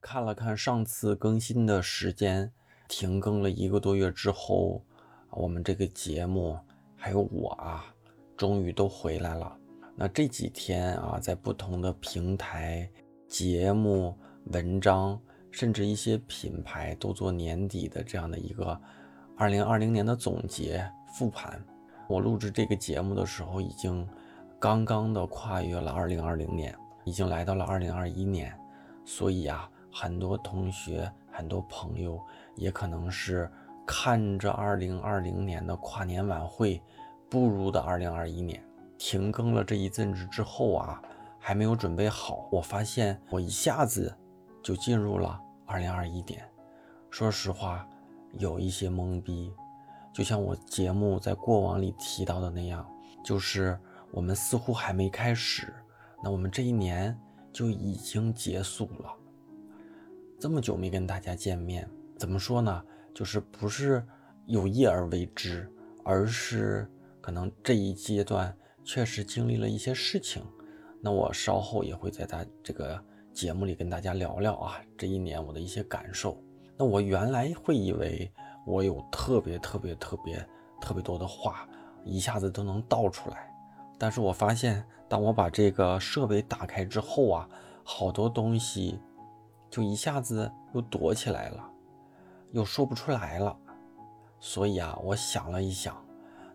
看了看上次更新的时间，停更了一个多月之后，我们这个节目还有我啊，终于都回来了。那这几天啊，在不同的平台、节目、文章，甚至一些品牌都做年底的这样的一个二零二零年的总结复盘。我录制这个节目的时候，已经刚刚的跨越了二零二零年，已经来到了二零二一年，所以啊。很多同学、很多朋友也可能是看着2020年的跨年晚会，步入的2021年。停更了这一阵子之后啊，还没有准备好，我发现我一下子就进入了2021年。说实话，有一些懵逼。就像我节目在过往里提到的那样，就是我们似乎还没开始，那我们这一年就已经结束了。这么久没跟大家见面，怎么说呢？就是不是有意而为之，而是可能这一阶段确实经历了一些事情。那我稍后也会在他这个节目里跟大家聊聊啊，这一年我的一些感受。那我原来会以为我有特别特别特别特别多的话，一下子都能倒出来，但是我发现，当我把这个设备打开之后啊，好多东西。就一下子又躲起来了，又说不出来了，所以啊，我想了一想，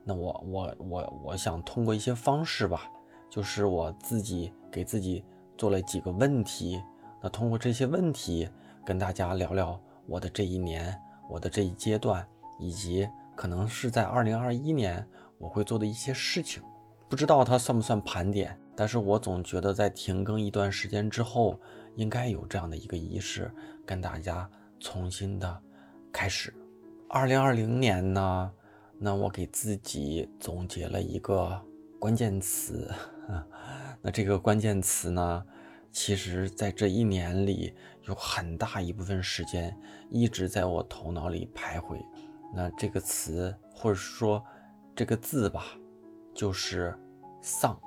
那我我我我想通过一些方式吧，就是我自己给自己做了几个问题，那通过这些问题跟大家聊聊我的这一年，我的这一阶段，以及可能是在二零二一年我会做的一些事情，不知道它算不算盘点，但是我总觉得在停更一段时间之后。应该有这样的一个仪式，跟大家重新的开始。二零二零年呢，那我给自己总结了一个关键词，那这个关键词呢，其实在这一年里有很大一部分时间一直在我头脑里徘徊。那这个词或者说这个字吧，就是丧。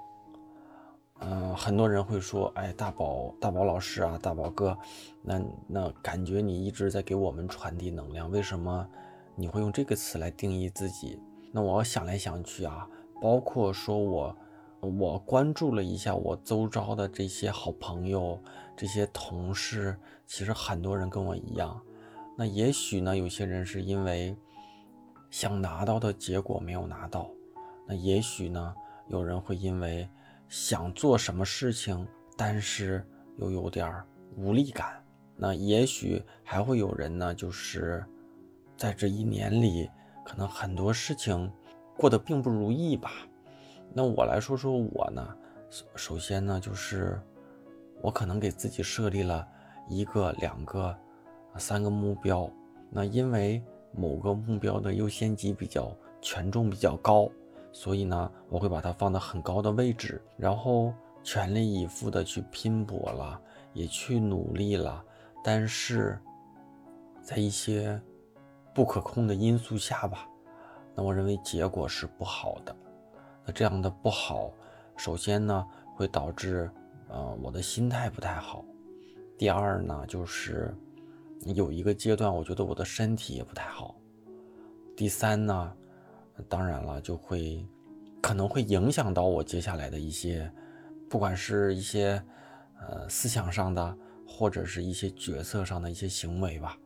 嗯，很多人会说，哎，大宝，大宝老师啊，大宝哥，那那感觉你一直在给我们传递能量，为什么你会用这个词来定义自己？那我想来想去啊，包括说我，我关注了一下我周遭的这些好朋友、这些同事，其实很多人跟我一样。那也许呢，有些人是因为想拿到的结果没有拿到，那也许呢，有人会因为。想做什么事情，但是又有点无力感。那也许还会有人呢，就是在这一年里，可能很多事情过得并不如意吧。那我来说说我呢，首先呢，就是我可能给自己设立了一个、两个、三个目标。那因为某个目标的优先级比较权重比较高。所以呢，我会把它放到很高的位置，然后全力以赴的去拼搏了，也去努力了。但是，在一些不可控的因素下吧，那我认为结果是不好的。那这样的不好，首先呢会导致，呃，我的心态不太好。第二呢，就是有一个阶段，我觉得我的身体也不太好。第三呢。当然了，就会可能会影响到我接下来的一些，不管是一些呃思想上的，或者是一些决策上的一些行为吧。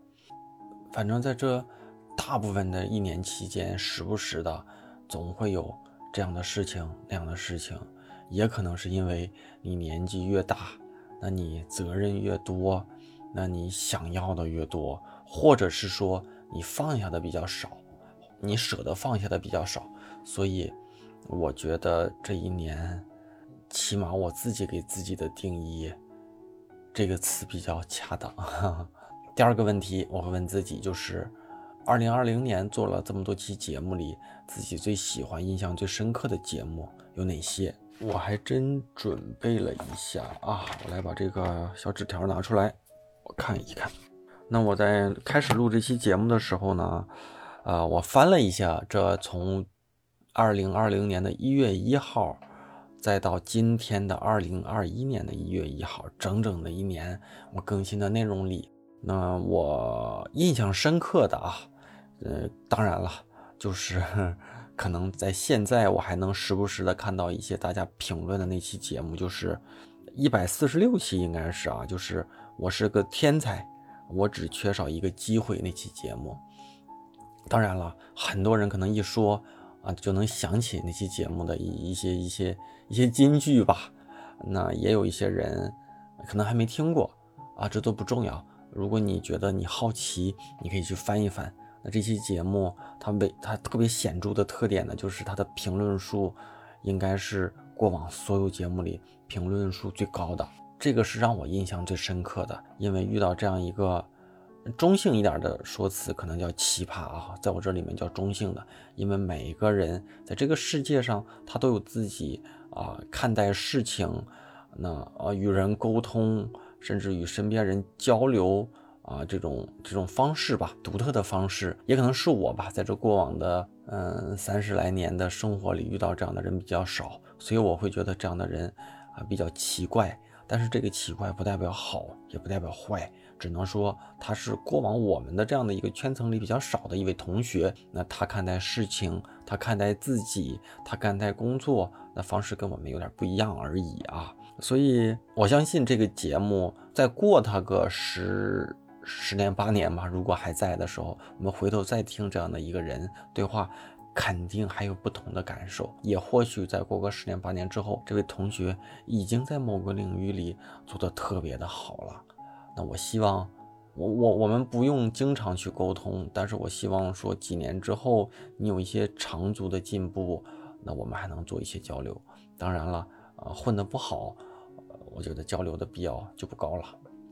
反正在这大部分的一年期间，时不时的总会有这样的事情那样的事情，也可能是因为你年纪越大，那你责任越多，那你想要的越多，或者是说你放下的比较少。你舍得放下的比较少，所以我觉得这一年，起码我自己给自己的定义，这个词比较恰当。第二个问题我会问自己，就是二零二零年做了这么多期节目里，自己最喜欢、印象最深刻的节目有哪些？我还真准备了一下啊，我来把这个小纸条拿出来，我看一看。那我在开始录这期节目的时候呢？呃，我翻了一下，这从二零二零年的一月一号再到今天的二零二一年的一月一号，整整的一年，我更新的内容里，那我印象深刻的啊，呃，当然了，就是 可能在现在我还能时不时的看到一些大家评论的那期节目，就是一百四十六期应该是啊，就是我是个天才，我只缺少一个机会那期节目。当然了，很多人可能一说啊，就能想起那期节目的一一些一些一些金句吧。那也有一些人可能还没听过啊，这都不重要。如果你觉得你好奇，你可以去翻一翻。那这期节目它为它特别显著的特点呢，就是它的评论数应该是过往所有节目里评论数最高的。这个是让我印象最深刻的，因为遇到这样一个。中性一点的说辞可能叫奇葩啊，在我这里面叫中性的，因为每一个人在这个世界上，他都有自己啊看待事情，那啊与人沟通，甚至与身边人交流啊这种这种方式吧，独特的方式，也可能是我吧，在这过往的嗯三十来年的生活里遇到这样的人比较少，所以我会觉得这样的人啊比较奇怪，但是这个奇怪不代表好，也不代表坏。只能说他是过往我们的这样的一个圈层里比较少的一位同学，那他看待事情，他看待自己，他看待工作那方式跟我们有点不一样而已啊。所以我相信这个节目再过他个十十年八年吧，如果还在的时候，我们回头再听这样的一个人对话，肯定还有不同的感受。也或许再过个十年八年之后，这位同学已经在某个领域里做得特别的好了。那我希望，我我我们不用经常去沟通，但是我希望说几年之后你有一些长足的进步，那我们还能做一些交流。当然了，呃，混得不好，我觉得交流的必要就不高了。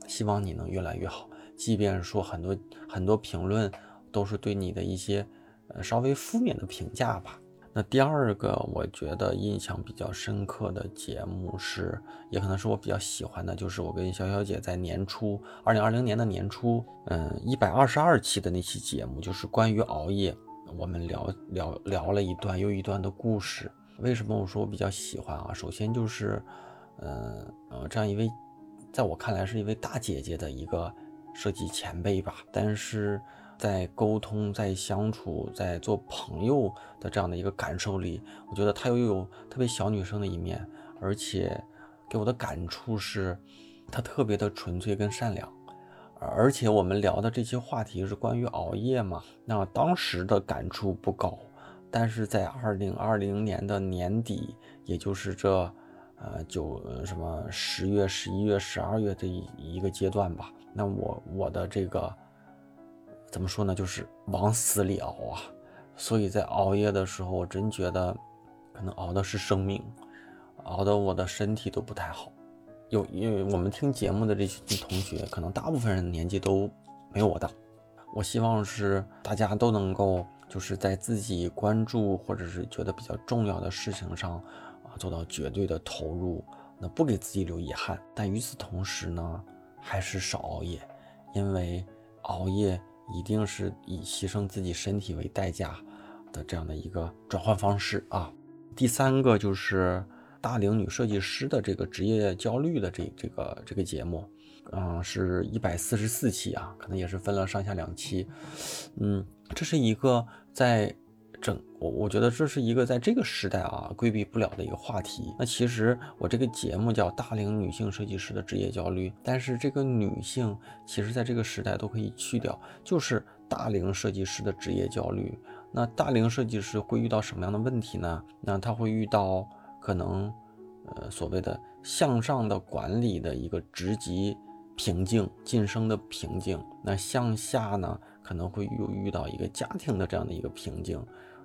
希望你能越来越好，即便说很多很多评论都是对你的一些呃稍微负面的评价吧。那第二个，我觉得印象比较深刻的节目是，也可能是我比较喜欢的，就是我跟小小姐在年初，二零二零年的年初，嗯，一百二十二期的那期节目，就是关于熬夜，我们聊聊聊了一段又一段的故事。为什么我说我比较喜欢啊？首先就是，嗯呃，这样一位，在我看来是一位大姐姐的一个设计前辈吧，但是。在沟通、在相处、在做朋友的这样的一个感受里，我觉得她又有特别小女生的一面，而且给我的感触是，她特别的纯粹跟善良。而且我们聊的这些话题是关于熬夜嘛，那当时的感触不高，但是在二零二零年的年底，也就是这呃九什么十月、十一月、十二月这一一个阶段吧，那我我的这个。怎么说呢？就是往死里熬啊！所以在熬夜的时候，我真觉得可能熬的是生命，熬得我的身体都不太好。有因为我们听节目的这些同学，可能大部分人年纪都没有我大。我希望是大家都能够就是在自己关注或者是觉得比较重要的事情上啊，做到绝对的投入，那不给自己留遗憾。但与此同时呢，还是少熬夜，因为熬夜。一定是以牺牲自己身体为代价的这样的一个转换方式啊。第三个就是大龄女设计师的这个职业焦虑的这这个这个节目，嗯，是一百四十四期啊，可能也是分了上下两期。嗯，这是一个在。整我我觉得这是一个在这个时代啊规避不了的一个话题。那其实我这个节目叫大龄女性设计师的职业焦虑，但是这个女性其实在这个时代都可以去掉，就是大龄设计师的职业焦虑。那大龄设计师会遇到什么样的问题呢？那他会遇到可能呃所谓的向上的管理的一个职级瓶颈、晋升的瓶颈。那向下呢可能会又遇到一个家庭的这样的一个瓶颈。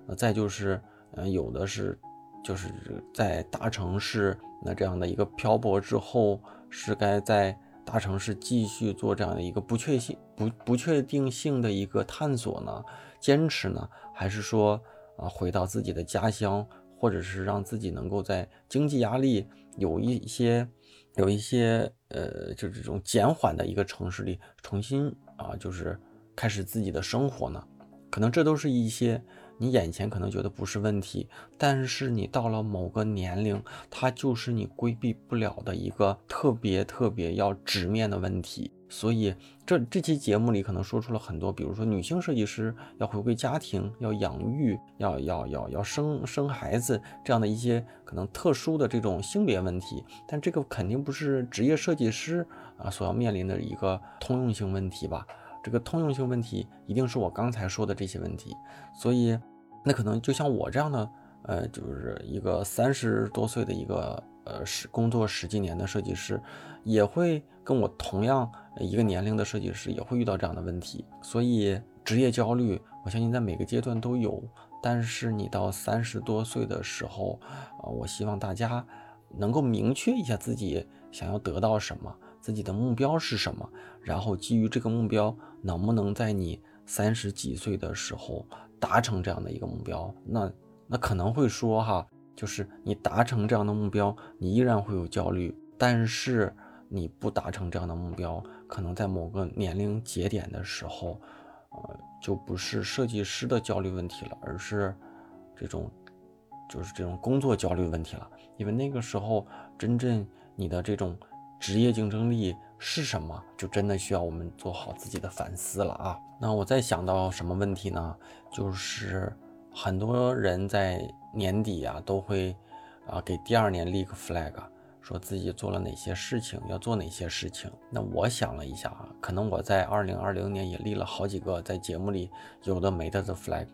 那再就是，呃，有的是，就是在大城市那这样的一个漂泊之后，是该在大城市继续做这样的一个不确性、不不确定性的一个探索呢？坚持呢？还是说啊，回到自己的家乡，或者是让自己能够在经济压力有一些、有一些呃，就这种减缓的一个城市里重新啊，就是开始自己的生活呢？可能这都是一些。你眼前可能觉得不是问题，但是你到了某个年龄，它就是你规避不了的一个特别特别要直面的问题。所以这这期节目里可能说出了很多，比如说女性设计师要回归家庭，要养育，要要要要生生孩子这样的一些可能特殊的这种性别问题，但这个肯定不是职业设计师啊所要面临的一个通用性问题吧？这个通用性问题一定是我刚才说的这些问题，所以那可能就像我这样的，呃，就是一个三十多岁的一个呃十工作十几年的设计师，也会跟我同样一个年龄的设计师也会遇到这样的问题，所以职业焦虑，我相信在每个阶段都有，但是你到三十多岁的时候，啊，我希望大家能够明确一下自己想要得到什么。自己的目标是什么？然后基于这个目标，能不能在你三十几岁的时候达成这样的一个目标？那那可能会说哈，就是你达成这样的目标，你依然会有焦虑。但是你不达成这样的目标，可能在某个年龄节点的时候，呃，就不是设计师的焦虑问题了，而是这种就是这种工作焦虑问题了。因为那个时候，真正你的这种。职业竞争力是什么？就真的需要我们做好自己的反思了啊！那我再想到什么问题呢？就是很多人在年底啊都会啊给第二年立个 flag，说自己做了哪些事情，要做哪些事情。那我想了一下啊，可能我在二零二零年也立了好几个在节目里有的没的的 flag。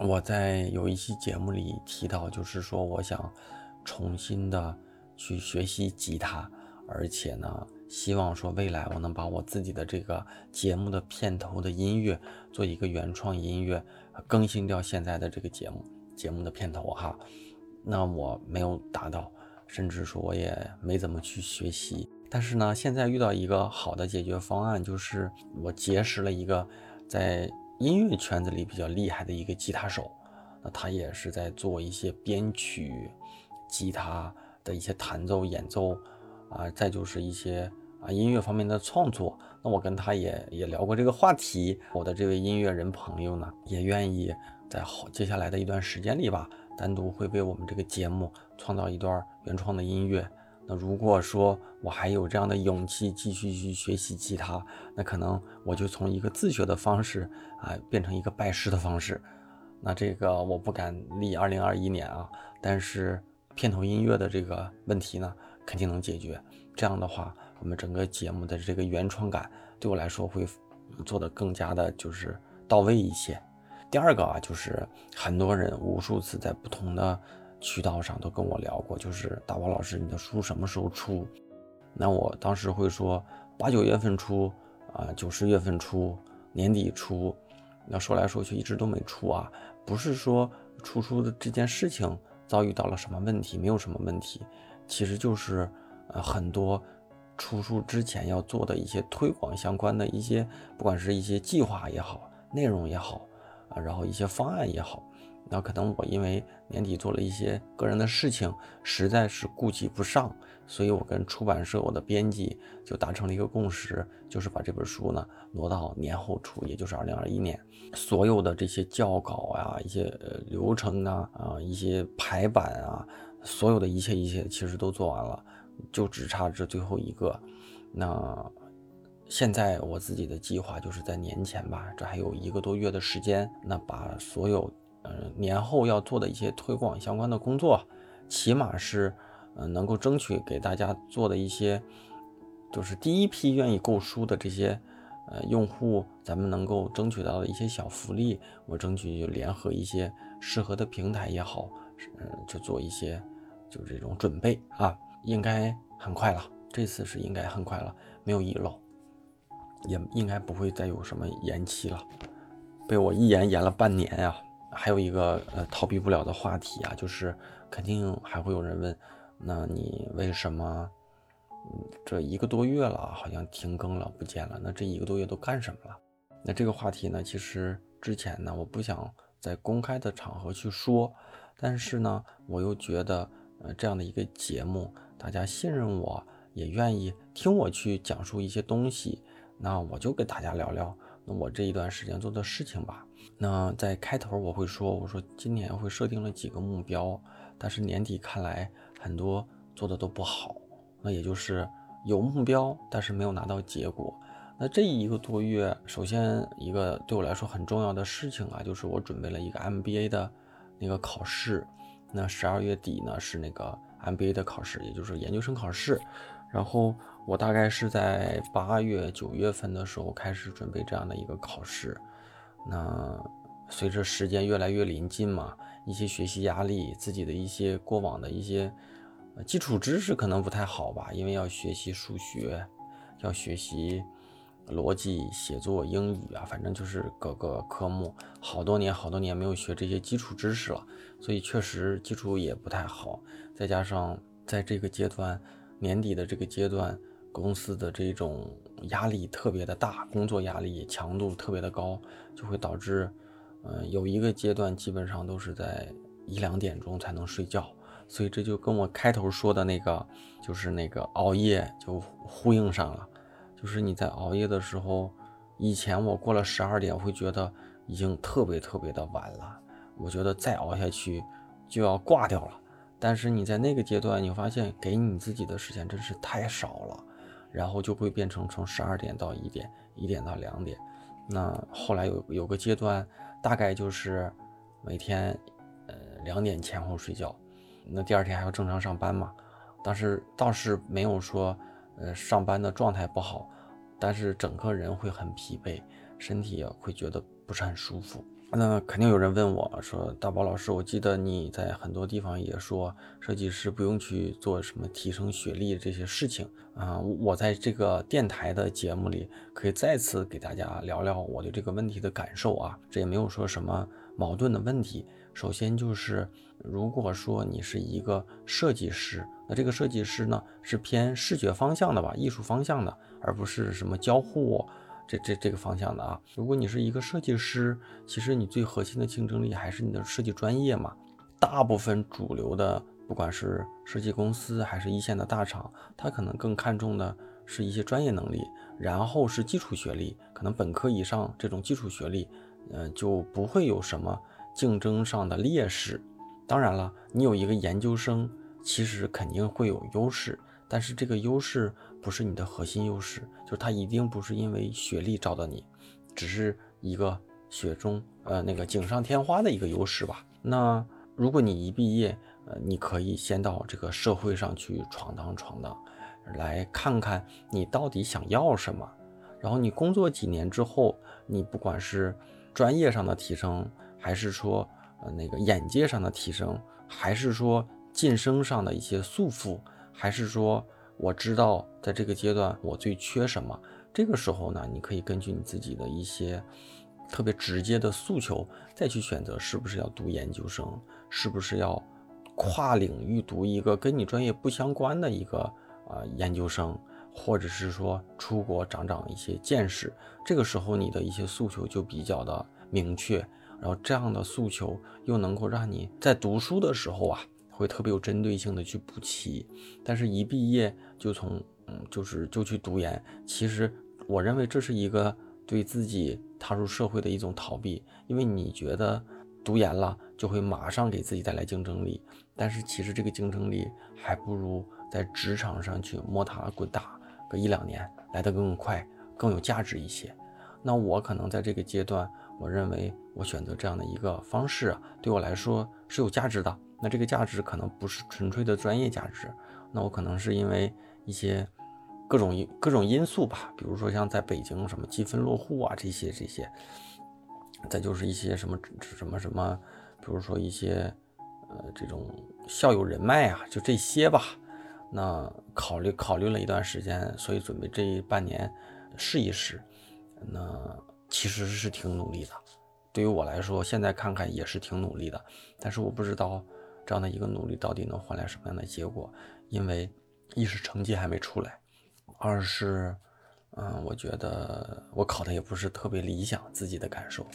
我在有一期节目里提到，就是说我想重新的去学习吉他。而且呢，希望说未来我能把我自己的这个节目的片头的音乐做一个原创音乐，更新掉现在的这个节目节目的片头哈。那我没有达到，甚至说我也没怎么去学习。但是呢，现在遇到一个好的解决方案，就是我结识了一个在音乐圈子里比较厉害的一个吉他手，那他也是在做一些编曲、吉他的一些弹奏演奏。啊，再就是一些啊音乐方面的创作，那我跟他也也聊过这个话题。我的这位音乐人朋友呢，也愿意在好接下来的一段时间里吧，单独会为我们这个节目创造一段原创的音乐。那如果说我还有这样的勇气继续去学习吉他，那可能我就从一个自学的方式啊，变成一个拜师的方式。那这个我不敢立二零二一年啊，但是片头音乐的这个问题呢？肯定能解决。这样的话，我们整个节目的这个原创感对我来说会做得更加的，就是到位一些。第二个啊，就是很多人无数次在不同的渠道上都跟我聊过，就是大宝老师，你的书什么时候出？那我当时会说八九月份出啊，九十月份出，年底出。那说来说去一直都没出啊，不是说出书的这件事情遭遇到了什么问题，没有什么问题。其实就是，呃，很多出书之前要做的一些推广相关的一些，不管是一些计划也好，内容也好，啊，然后一些方案也好，那可能我因为年底做了一些个人的事情，实在是顾及不上，所以我跟出版社我的编辑就达成了一个共识，就是把这本书呢挪到年后出，也就是二零二一年，所有的这些校稿啊，一些流程啊，啊，一些排版啊。所有的一切一切其实都做完了，就只差这最后一个。那现在我自己的计划就是在年前吧，这还有一个多月的时间，那把所有嗯年后要做的一些推广相关的工作，起码是嗯能够争取给大家做的一些，就是第一批愿意购书的这些呃用户，咱们能够争取到的一些小福利，我争取就联合一些适合的平台也好，嗯就做一些。就是这种准备啊，应该很快了。这次是应该很快了，没有遗漏，也应该不会再有什么延期了。被我一延延了半年呀。还有一个呃逃避不了的话题啊，就是肯定还会有人问，那你为什么这一个多月了好像停更了不见了？那这一个多月都干什么了？那这个话题呢，其实之前呢我不想在公开的场合去说，但是呢我又觉得。呃，这样的一个节目，大家信任我，也愿意听我去讲述一些东西，那我就跟大家聊聊那我这一段时间做的事情吧。那在开头我会说，我说今年会设定了几个目标，但是年底看来很多做的都不好，那也就是有目标，但是没有拿到结果。那这一个多月，首先一个对我来说很重要的事情啊，就是我准备了一个 MBA 的那个考试。那十二月底呢是那个 MBA 的考试，也就是研究生考试。然后我大概是在八月、九月份的时候开始准备这样的一个考试。那随着时间越来越临近嘛，一些学习压力，自己的一些过往的一些基础知识可能不太好吧，因为要学习数学，要学习。逻辑写作、英语啊，反正就是各个科目，好多年好多年没有学这些基础知识了，所以确实基础也不太好。再加上在这个阶段，年底的这个阶段，公司的这种压力特别的大，工作压力强度特别的高，就会导致，嗯，有一个阶段基本上都是在一两点钟才能睡觉。所以这就跟我开头说的那个，就是那个熬夜就呼应上了。就是你在熬夜的时候，以前我过了十二点会觉得已经特别特别的晚了，我觉得再熬下去就要挂掉了。但是你在那个阶段，你发现给你自己的时间真是太少了，然后就会变成从十二点到一点，一点到两点。那后来有有个阶段，大概就是每天呃两点前后睡觉，那第二天还要正常上班嘛。但是倒是没有说呃上班的状态不好。但是整个人会很疲惫，身体也会觉得不是很舒服。那肯定有人问我说：“大宝老师，我记得你在很多地方也说，设计师不用去做什么提升学历这些事情啊。”我在这个电台的节目里，可以再次给大家聊聊我对这个问题的感受啊。这也没有说什么矛盾的问题。首先就是，如果说你是一个设计师，那这个设计师呢是偏视觉方向的吧，艺术方向的。而不是什么交互这这这个方向的啊。如果你是一个设计师，其实你最核心的竞争力还是你的设计专业嘛。大部分主流的，不管是设计公司还是一线的大厂，他可能更看重的是一些专业能力，然后是基础学历，可能本科以上这种基础学历，嗯，就不会有什么竞争上的劣势。当然了，你有一个研究生，其实肯定会有优势。但是这个优势不是你的核心优势，就是他一定不是因为学历招的你，只是一个雪中呃那个锦上添花的一个优势吧。那如果你一毕业，呃，你可以先到这个社会上去闯荡闯荡，来看看你到底想要什么。然后你工作几年之后，你不管是专业上的提升，还是说呃那个眼界上的提升，还是说晋升上的一些束缚。还是说，我知道在这个阶段我最缺什么。这个时候呢，你可以根据你自己的一些特别直接的诉求，再去选择是不是要读研究生，是不是要跨领域读一个跟你专业不相关的一个啊研究生，或者是说出国长长一些见识。这个时候你的一些诉求就比较的明确，然后这样的诉求又能够让你在读书的时候啊。会特别有针对性的去补齐，但是一毕业就从嗯，就是就去读研，其实我认为这是一个对自己踏入社会的一种逃避，因为你觉得读研了就会马上给自己带来竞争力，但是其实这个竞争力还不如在职场上去摸爬滚打个一两年来得更快，更有价值一些。那我可能在这个阶段，我认为我选择这样的一个方式啊，对我来说是有价值的。那这个价值可能不是纯粹的专业价值，那我可能是因为一些各种因各种因素吧，比如说像在北京什么积分落户啊这些这些，再就是一些什么什么什么，比如说一些呃这种校友人脉啊，就这些吧。那考虑考虑了一段时间，所以准备这半年试一试。那其实是挺努力的，对于我来说，现在看看也是挺努力的，但是我不知道。这样的一个努力到底能换来什么样的结果？因为一是成绩还没出来，二是，嗯，我觉得我考的也不是特别理想，自己的感受。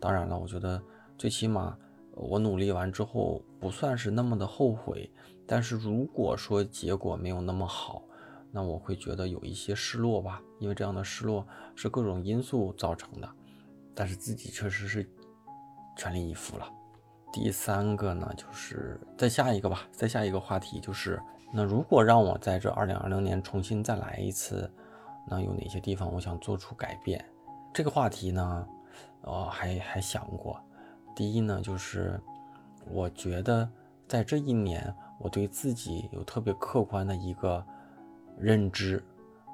当然了，我觉得最起码我努力完之后不算是那么的后悔。但是如果说结果没有那么好，那我会觉得有一些失落吧，因为这样的失落是各种因素造成的，但是自己确实是全力以赴了。第三个呢，就是再下一个吧，再下一个话题就是，那如果让我在这二零二零年重新再来一次，那有哪些地方我想做出改变？这个话题呢，呃，还还想过。第一呢，就是我觉得在这一年，我对自己有特别客观的一个认知。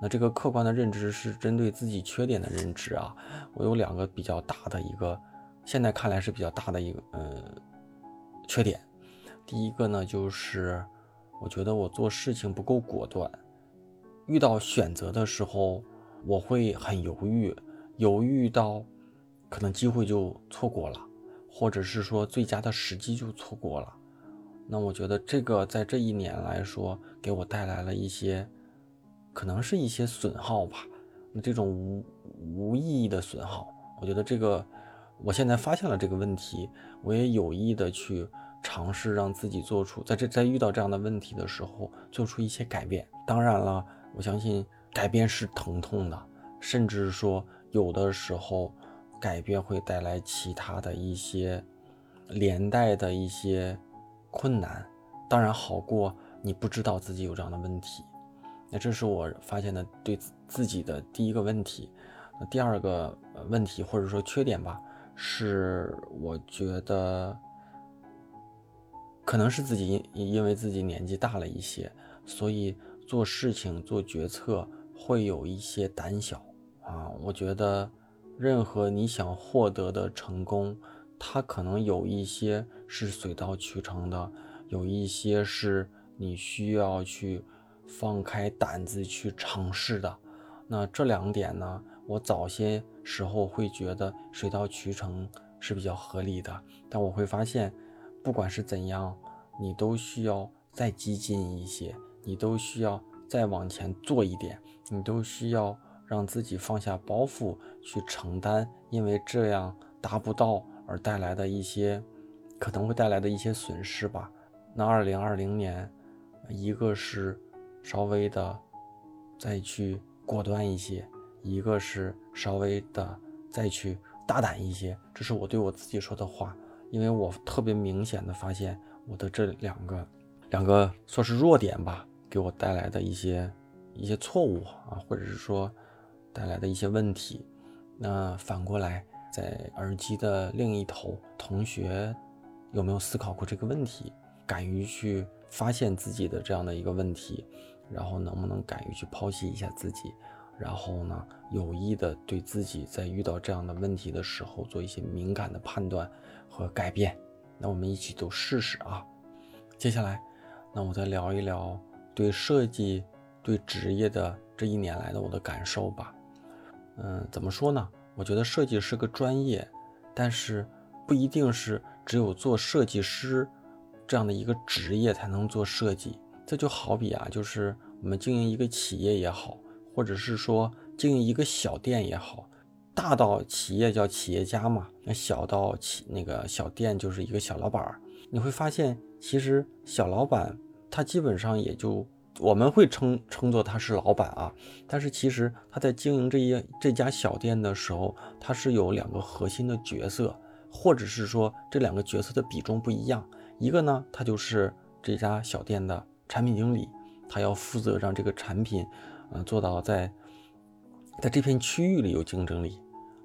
那这个客观的认知是针对自己缺点的认知啊。我有两个比较大的一个，现在看来是比较大的一个，呃。缺点，第一个呢，就是我觉得我做事情不够果断，遇到选择的时候，我会很犹豫，犹豫到可能机会就错过了，或者是说最佳的时机就错过了。那我觉得这个在这一年来说，给我带来了一些，可能是一些损耗吧。那这种无无意义的损耗，我觉得这个。我现在发现了这个问题，我也有意的去尝试让自己做出，在这在遇到这样的问题的时候做出一些改变。当然了，我相信改变是疼痛的，甚至说有的时候改变会带来其他的一些连带的一些困难。当然好过你不知道自己有这样的问题。那这是我发现的对自己的第一个问题。那第二个问题或者说缺点吧。是，我觉得可能是自己因因为自己年纪大了一些，所以做事情做决策会有一些胆小啊。我觉得任何你想获得的成功，它可能有一些是水到渠成的，有一些是你需要去放开胆子去尝试的。那这两点呢？我早些时候会觉得水到渠成是比较合理的，但我会发现，不管是怎样，你都需要再激进一些，你都需要再往前做一点，你都需要让自己放下包袱去承担，因为这样达不到而带来的一些可能会带来的一些损失吧。那二零二零年，一个是稍微的再去果断一些。一个是稍微的再去大胆一些，这是我对我自己说的话，因为我特别明显的发现我的这两个两个说是弱点吧，给我带来的一些一些错误啊，或者是说带来的一些问题。那反过来，在耳机的另一头，同学有没有思考过这个问题？敢于去发现自己的这样的一个问题，然后能不能敢于去剖析一下自己？然后呢，有意的对自己在遇到这样的问题的时候做一些敏感的判断和改变。那我们一起都试试啊。接下来，那我再聊一聊对设计、对职业的这一年来的我的感受吧。嗯，怎么说呢？我觉得设计是个专业，但是不一定是只有做设计师这样的一个职业才能做设计。这就好比啊，就是我们经营一个企业也好。或者是说经营一个小店也好，大到企业叫企业家嘛，那小到企那个小店就是一个小老板儿。你会发现，其实小老板他基本上也就我们会称称作他是老板啊，但是其实他在经营这一这家小店的时候，他是有两个核心的角色，或者是说这两个角色的比重不一样。一个呢，他就是这家小店的产品经理，他要负责让这个产品。啊，做到在在这片区域里有竞争力。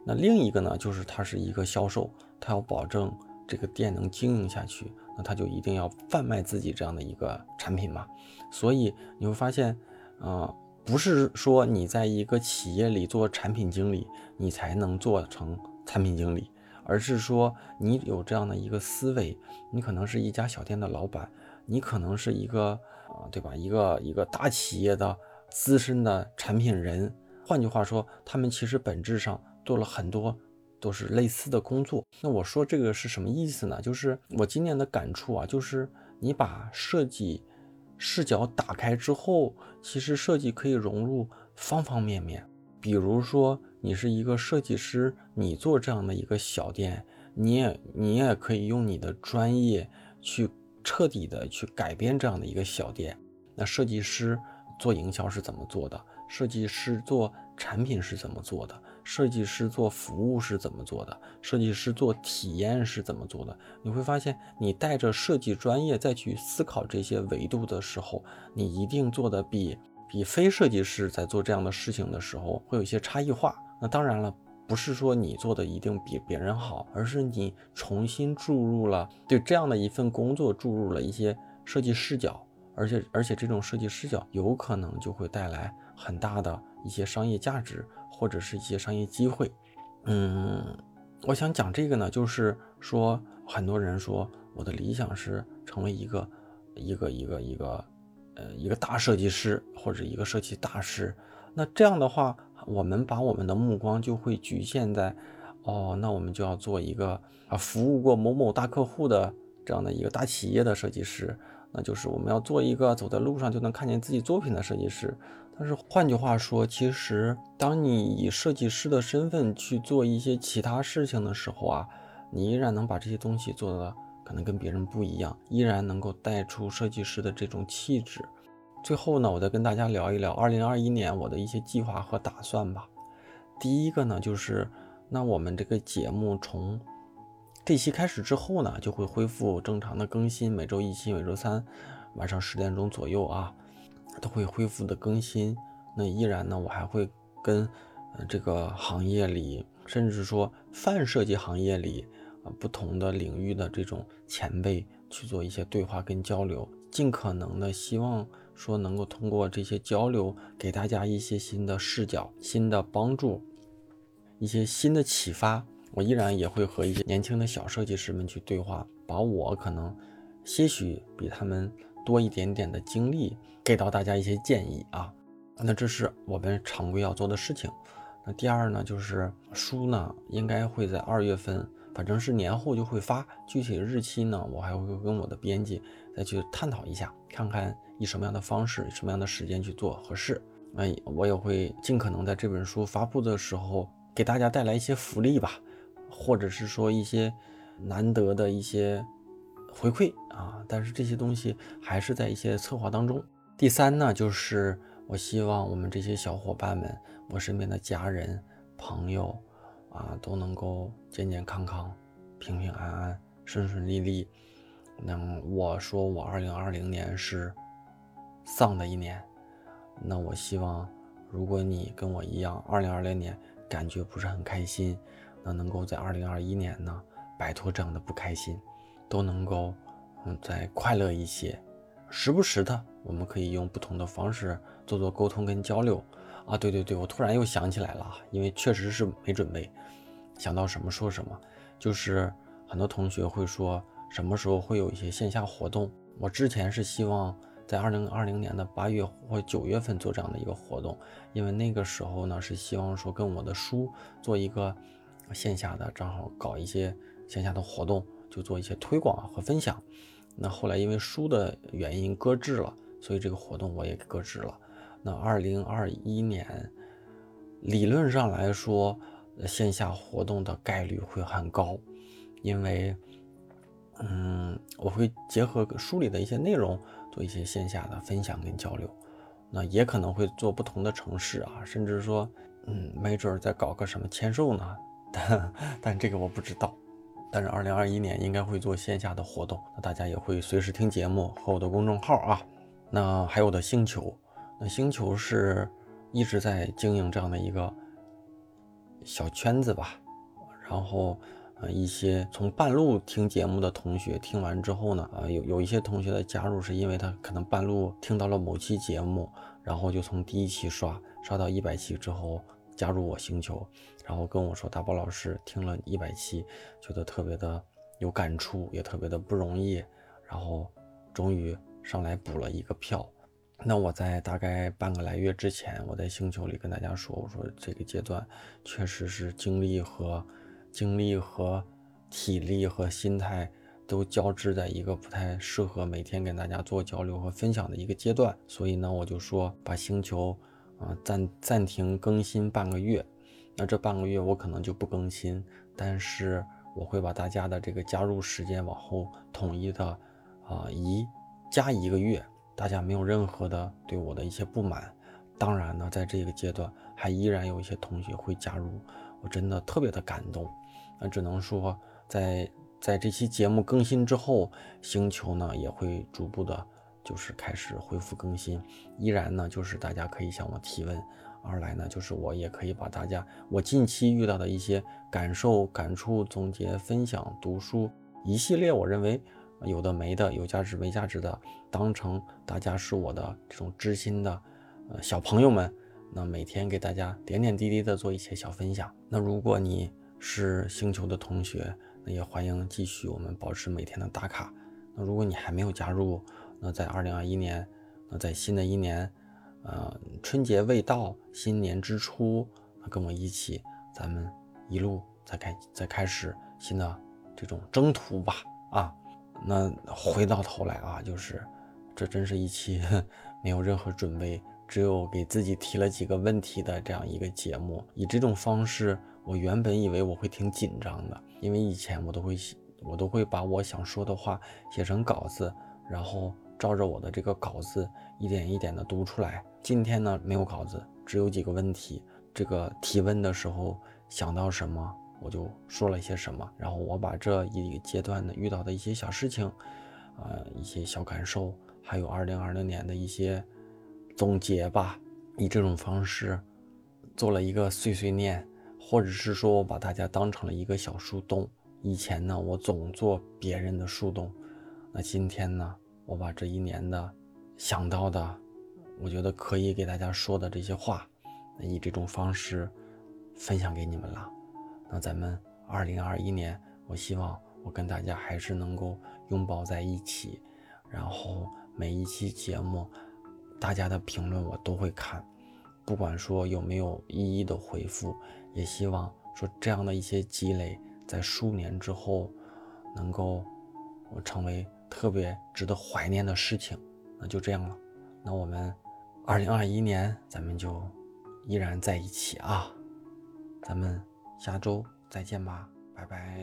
那另一个呢，就是他是一个销售，他要保证这个店能经营下去，那他就一定要贩卖自己这样的一个产品嘛。所以你会发现，啊，不是说你在一个企业里做产品经理，你才能做成产品经理，而是说你有这样的一个思维，你可能是一家小店的老板，你可能是一个啊，对吧？一个一个大企业的。资深的产品人，换句话说，他们其实本质上做了很多都是类似的工作。那我说这个是什么意思呢？就是我今年的感触啊，就是你把设计视角打开之后，其实设计可以融入方方面面。比如说，你是一个设计师，你做这样的一个小店，你也你也可以用你的专业去彻底的去改变这样的一个小店。那设计师。做营销是怎么做的，设计师做产品是怎么做的，设计师做服务是怎么做的，设计师做体验是怎么做的。你会发现，你带着设计专业再去思考这些维度的时候，你一定做的比比非设计师在做这样的事情的时候会有一些差异化。那当然了，不是说你做的一定比别人好，而是你重新注入了对这样的一份工作注入了一些设计视角。而且而且这种设计视角有可能就会带来很大的一些商业价值，或者是一些商业机会。嗯，我想讲这个呢，就是说很多人说我的理想是成为一个一个一个一个呃一个大设计师或者一个设计大师。那这样的话，我们把我们的目光就会局限在哦，那我们就要做一个啊服务过某某大客户的这样的一个大企业的设计师。那就是我们要做一个走在路上就能看见自己作品的设计师。但是换句话说，其实当你以设计师的身份去做一些其他事情的时候啊，你依然能把这些东西做的可能跟别人不一样，依然能够带出设计师的这种气质。最后呢，我再跟大家聊一聊2021年我的一些计划和打算吧。第一个呢，就是那我们这个节目从这期开始之后呢，就会恢复正常的更新，每周一期，每周三晚上十点钟左右啊，都会恢复的更新。那依然呢，我还会跟这个行业里，甚至说泛设计行业里啊不同的领域的这种前辈去做一些对话跟交流，尽可能的希望说能够通过这些交流，给大家一些新的视角、新的帮助、一些新的启发。我依然也会和一些年轻的小设计师们去对话，把我可能些许比他们多一点点的经历给到大家一些建议啊。那这是我们常规要做的事情。那第二呢，就是书呢应该会在二月份，反正是年后就会发。具体日期呢，我还会跟我的编辑再去探讨一下，看看以什么样的方式、什么样的时间去做合适。那我也会尽可能在这本书发布的时候给大家带来一些福利吧。或者是说一些难得的一些回馈啊，但是这些东西还是在一些策划当中。第三呢，就是我希望我们这些小伙伴们，我身边的家人、朋友啊，都能够健健康康、平平安安、顺顺利利。那我说我二零二零年是丧的一年，那我希望如果你跟我一样，二零二零年感觉不是很开心。那能够在二零二一年呢，摆脱这样的不开心，都能够嗯再快乐一些。时不时的，我们可以用不同的方式做做沟通跟交流啊。对对对，我突然又想起来了，因为确实是没准备，想到什么说什么。就是很多同学会说什么时候会有一些线下活动，我之前是希望在二零二零年的八月或九月份做这样的一个活动，因为那个时候呢是希望说跟我的书做一个。线下的正好搞一些线下的活动，就做一些推广和分享。那后来因为书的原因搁置了，所以这个活动我也搁置了。那二零二一年，理论上来说，线下活动的概率会很高，因为，嗯，我会结合书里的一些内容做一些线下的分享跟交流。那也可能会做不同的城市啊，甚至说，嗯，没准儿再搞个什么签售呢。但但这个我不知道，但是二零二一年应该会做线下的活动，那大家也会随时听节目和我的公众号啊，那还有的星球，那星球是一直在经营这样的一个小圈子吧，然后呃一些从半路听节目的同学听完之后呢，啊有有一些同学的加入是因为他可能半路听到了某期节目，然后就从第一期刷刷到一百期之后。加入我星球，然后跟我说：“大宝老师听了一百期，觉得特别的有感触，也特别的不容易。然后终于上来补了一个票。那我在大概半个来月之前，我在星球里跟大家说，我说这个阶段确实是精力和精力和体力和心态都交织在一个不太适合每天跟大家做交流和分享的一个阶段。所以呢，我就说把星球。”啊，暂暂停更新半个月，那这半个月我可能就不更新，但是我会把大家的这个加入时间往后统一的啊移加一个月，大家没有任何的对我的一些不满。当然呢，在这个阶段还依然有一些同学会加入，我真的特别的感动。那只能说，在在这期节目更新之后，星球呢也会逐步的，就是开始恢复更新。依然呢，就是大家可以向我提问。二来呢，就是我也可以把大家我近期遇到的一些感受、感触、总结、分享、读书一系列，我认为有的没的、有价值没价值的，当成大家是我的这种知心的呃小朋友们，那每天给大家点点滴滴的做一些小分享。那如果你是星球的同学，那也欢迎继续我们保持每天的打卡。那如果你还没有加入，那在二零二一年，那在新的一年。呃，春节未到，新年之初，跟我一起，咱们一路再开再开始新的这种征途吧。啊，那回到头来啊，就是这真是一期 没有任何准备，只有给自己提了几个问题的这样一个节目。以这种方式，我原本以为我会挺紧张的，因为以前我都会写我都会把我想说的话写成稿子，然后。照着我的这个稿子一点一点的读出来。今天呢没有稿子，只有几个问题。这个提问的时候想到什么我就说了一些什么。然后我把这一阶段的遇到的一些小事情，呃，一些小感受，还有二零二零年的一些总结吧，以这种方式做了一个碎碎念，或者是说我把大家当成了一个小树洞。以前呢我总做别人的树洞，那今天呢？我把这一年的想到的，我觉得可以给大家说的这些话，以这种方式分享给你们了。那咱们二零二一年，我希望我跟大家还是能够拥抱在一起。然后每一期节目，大家的评论我都会看，不管说有没有一一的回复，也希望说这样的一些积累，在数年之后，能够我成为。特别值得怀念的事情，那就这样了。那我们二零二一年，咱们就依然在一起啊！咱们下周再见吧，拜拜。